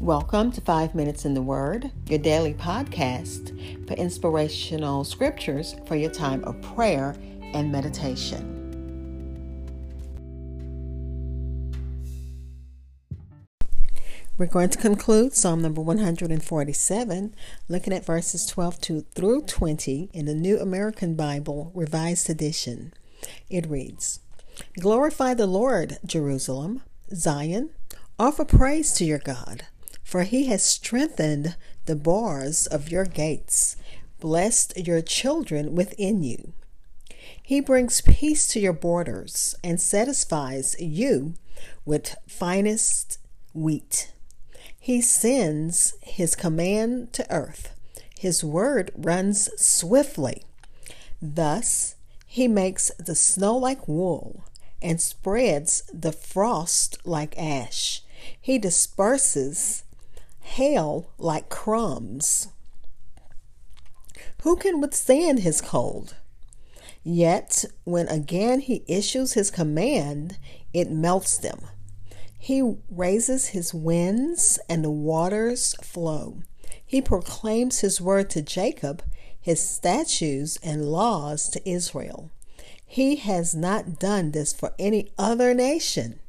Welcome to Five Minutes in the Word, your daily podcast for inspirational scriptures for your time of prayer and meditation. We're going to conclude Psalm number 147, looking at verses 12 to, through 20 in the New American Bible, Revised Edition. It reads Glorify the Lord, Jerusalem, Zion, offer praise to your God for he has strengthened the bars of your gates, blessed your children within you. He brings peace to your borders and satisfies you with finest wheat. He sends his command to earth. His word runs swiftly. Thus, he makes the snow like wool and spreads the frost like ash. He disperses hail like crumbs. Who can withstand his cold? Yet, when again he issues his command, it melts them. He raises his winds, and the waters flow. He proclaims his word to Jacob, his statutes and laws to Israel. He has not done this for any other nation.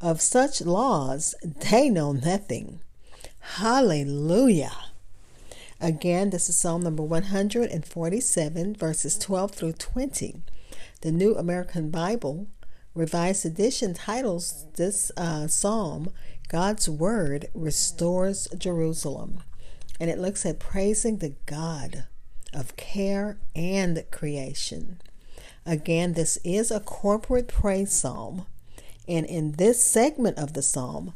Of such laws, they know nothing. Hallelujah. Again, this is Psalm number 147, verses 12 through 20. The New American Bible Revised Edition titles this uh, psalm, God's Word Restores Jerusalem. And it looks at praising the God of care and creation. Again, this is a corporate praise psalm. And in this segment of the psalm,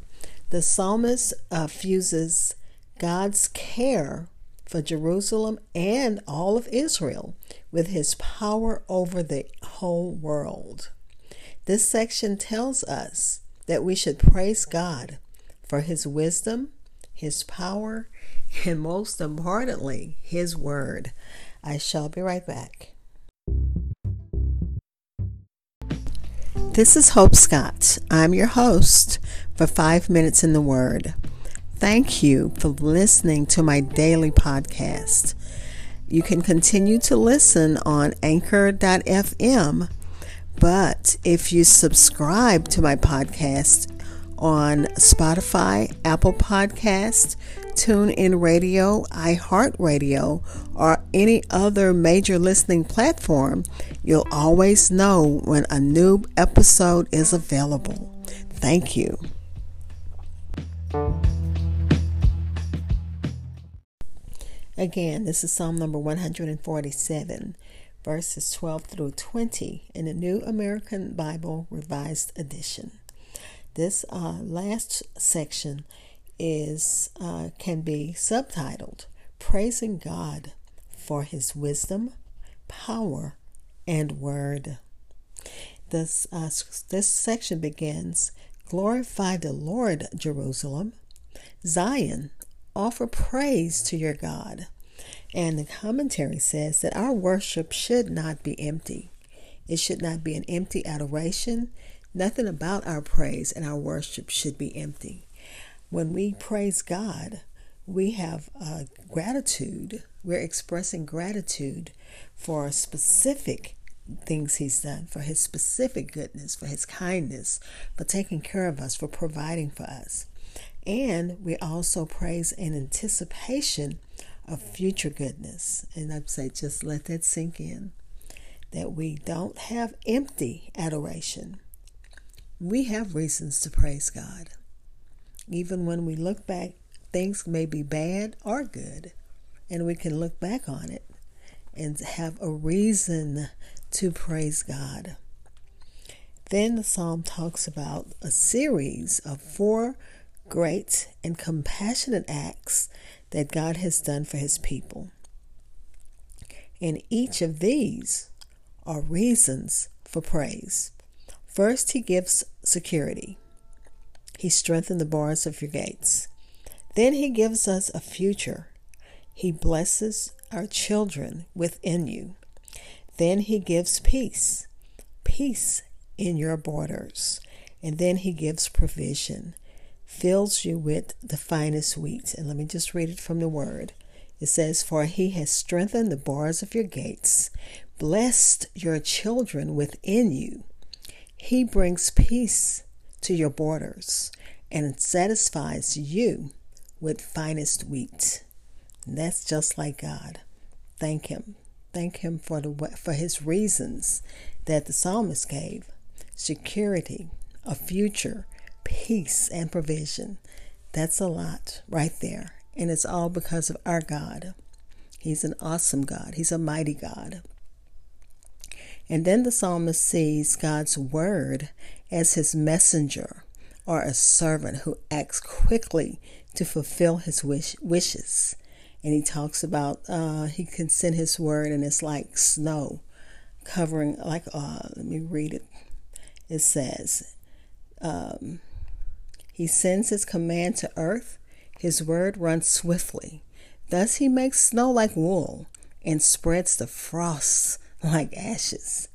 the psalmist uh, fuses God's care for Jerusalem and all of Israel with his power over the whole world. This section tells us that we should praise God for his wisdom, his power, and most importantly, his word. I shall be right back. This is Hope Scott. I'm your host for Five Minutes in the Word. Thank you for listening to my daily podcast. You can continue to listen on anchor.fm, but if you subscribe to my podcast on Spotify, Apple Podcast, TuneIn Radio, iHeartRadio, or any other major listening platform, you'll always know when a new episode is available. Thank you. Again, this is Psalm number 147, verses 12 through 20 in the New American Bible Revised Edition. This uh, last section is uh, can be subtitled "Praising God for His Wisdom, Power, and Word." This uh, this section begins Glorify the Lord, Jerusalem. Zion, offer praise to your God. And the commentary says that our worship should not be empty. It should not be an empty adoration. Nothing about our praise and our worship should be empty. When we praise God, we have gratitude. We're expressing gratitude for specific things He's done, for His specific goodness, for His kindness, for taking care of us, for providing for us. And we also praise in anticipation of future goodness. And I'd say just let that sink in that we don't have empty adoration. We have reasons to praise God. Even when we look back, things may be bad or good, and we can look back on it and have a reason to praise God. Then the psalm talks about a series of four great and compassionate acts that God has done for his people. And each of these are reasons for praise. First, he gives security. He strengthened the bars of your gates. Then he gives us a future. He blesses our children within you. Then he gives peace, peace in your borders. And then he gives provision, fills you with the finest wheat. And let me just read it from the word. It says, For he has strengthened the bars of your gates, blessed your children within you. He brings peace to your borders and satisfies you with finest wheat. That's just like God. Thank Him. Thank Him for the for His reasons that the psalmist gave: security, a future, peace, and provision. That's a lot right there, and it's all because of our God. He's an awesome God. He's a mighty God. And then the psalmist sees God's word as his messenger or a servant who acts quickly to fulfill his wish, wishes. And he talks about uh, he can send his word and it's like snow covering, like, uh, let me read it. It says, um, He sends his command to earth, his word runs swiftly. Thus he makes snow like wool and spreads the frost like ashes.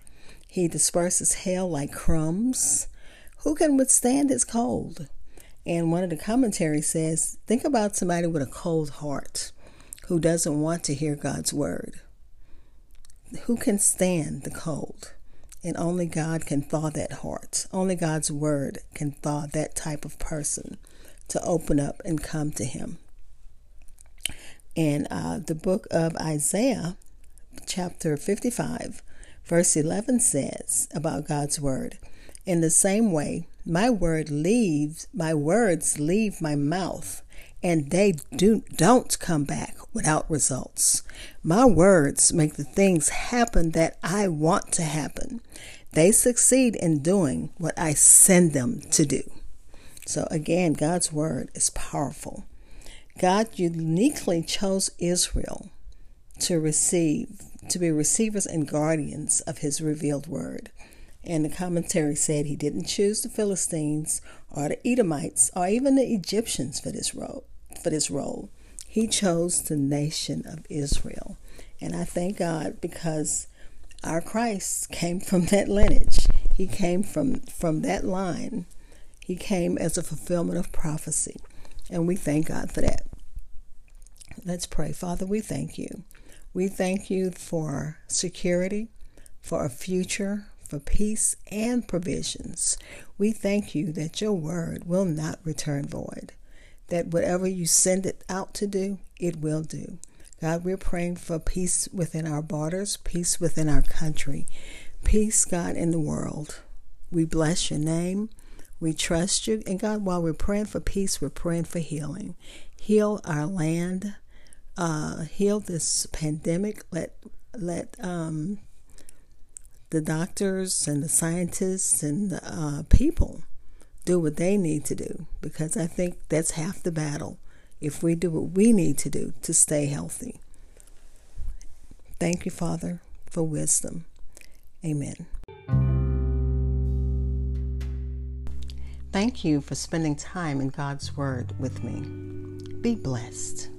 He disperses hail like crumbs. Who can withstand his cold? And one of the commentaries says, think about somebody with a cold heart who doesn't want to hear God's word. Who can stand the cold? And only God can thaw that heart. Only God's word can thaw that type of person to open up and come to Him. And uh, the book of Isaiah, chapter 55, verse 11 says about God's word In the same way, my word leaves, my words leave my mouth, and they do, don't come back without results. My words make the things happen that I want to happen. They succeed in doing what I send them to do. So, again, God's word is powerful. God uniquely chose Israel to receive, to be receivers and guardians of his revealed word. And the commentary said he didn't choose the Philistines or the Edomites or even the Egyptians for this role. For this role, he chose the nation of Israel, and I thank God because our Christ came from that lineage. He came from from that line. He came as a fulfillment of prophecy, and we thank God for that. Let's pray. Father, we thank you. We thank you for security, for a future, for peace and provisions. We thank you that your word will not return void, that whatever you send it out to do, it will do. God, we're praying for peace within our borders, peace within our country, peace, God, in the world. We bless your name. We trust you. And God, while we're praying for peace, we're praying for healing. Heal our land. Uh, heal this pandemic. Let let um, the doctors and the scientists and the uh, people do what they need to do because I think that's half the battle if we do what we need to do to stay healthy. Thank you, Father, for wisdom. Amen. Thank you for spending time in God's Word with me. Be blessed.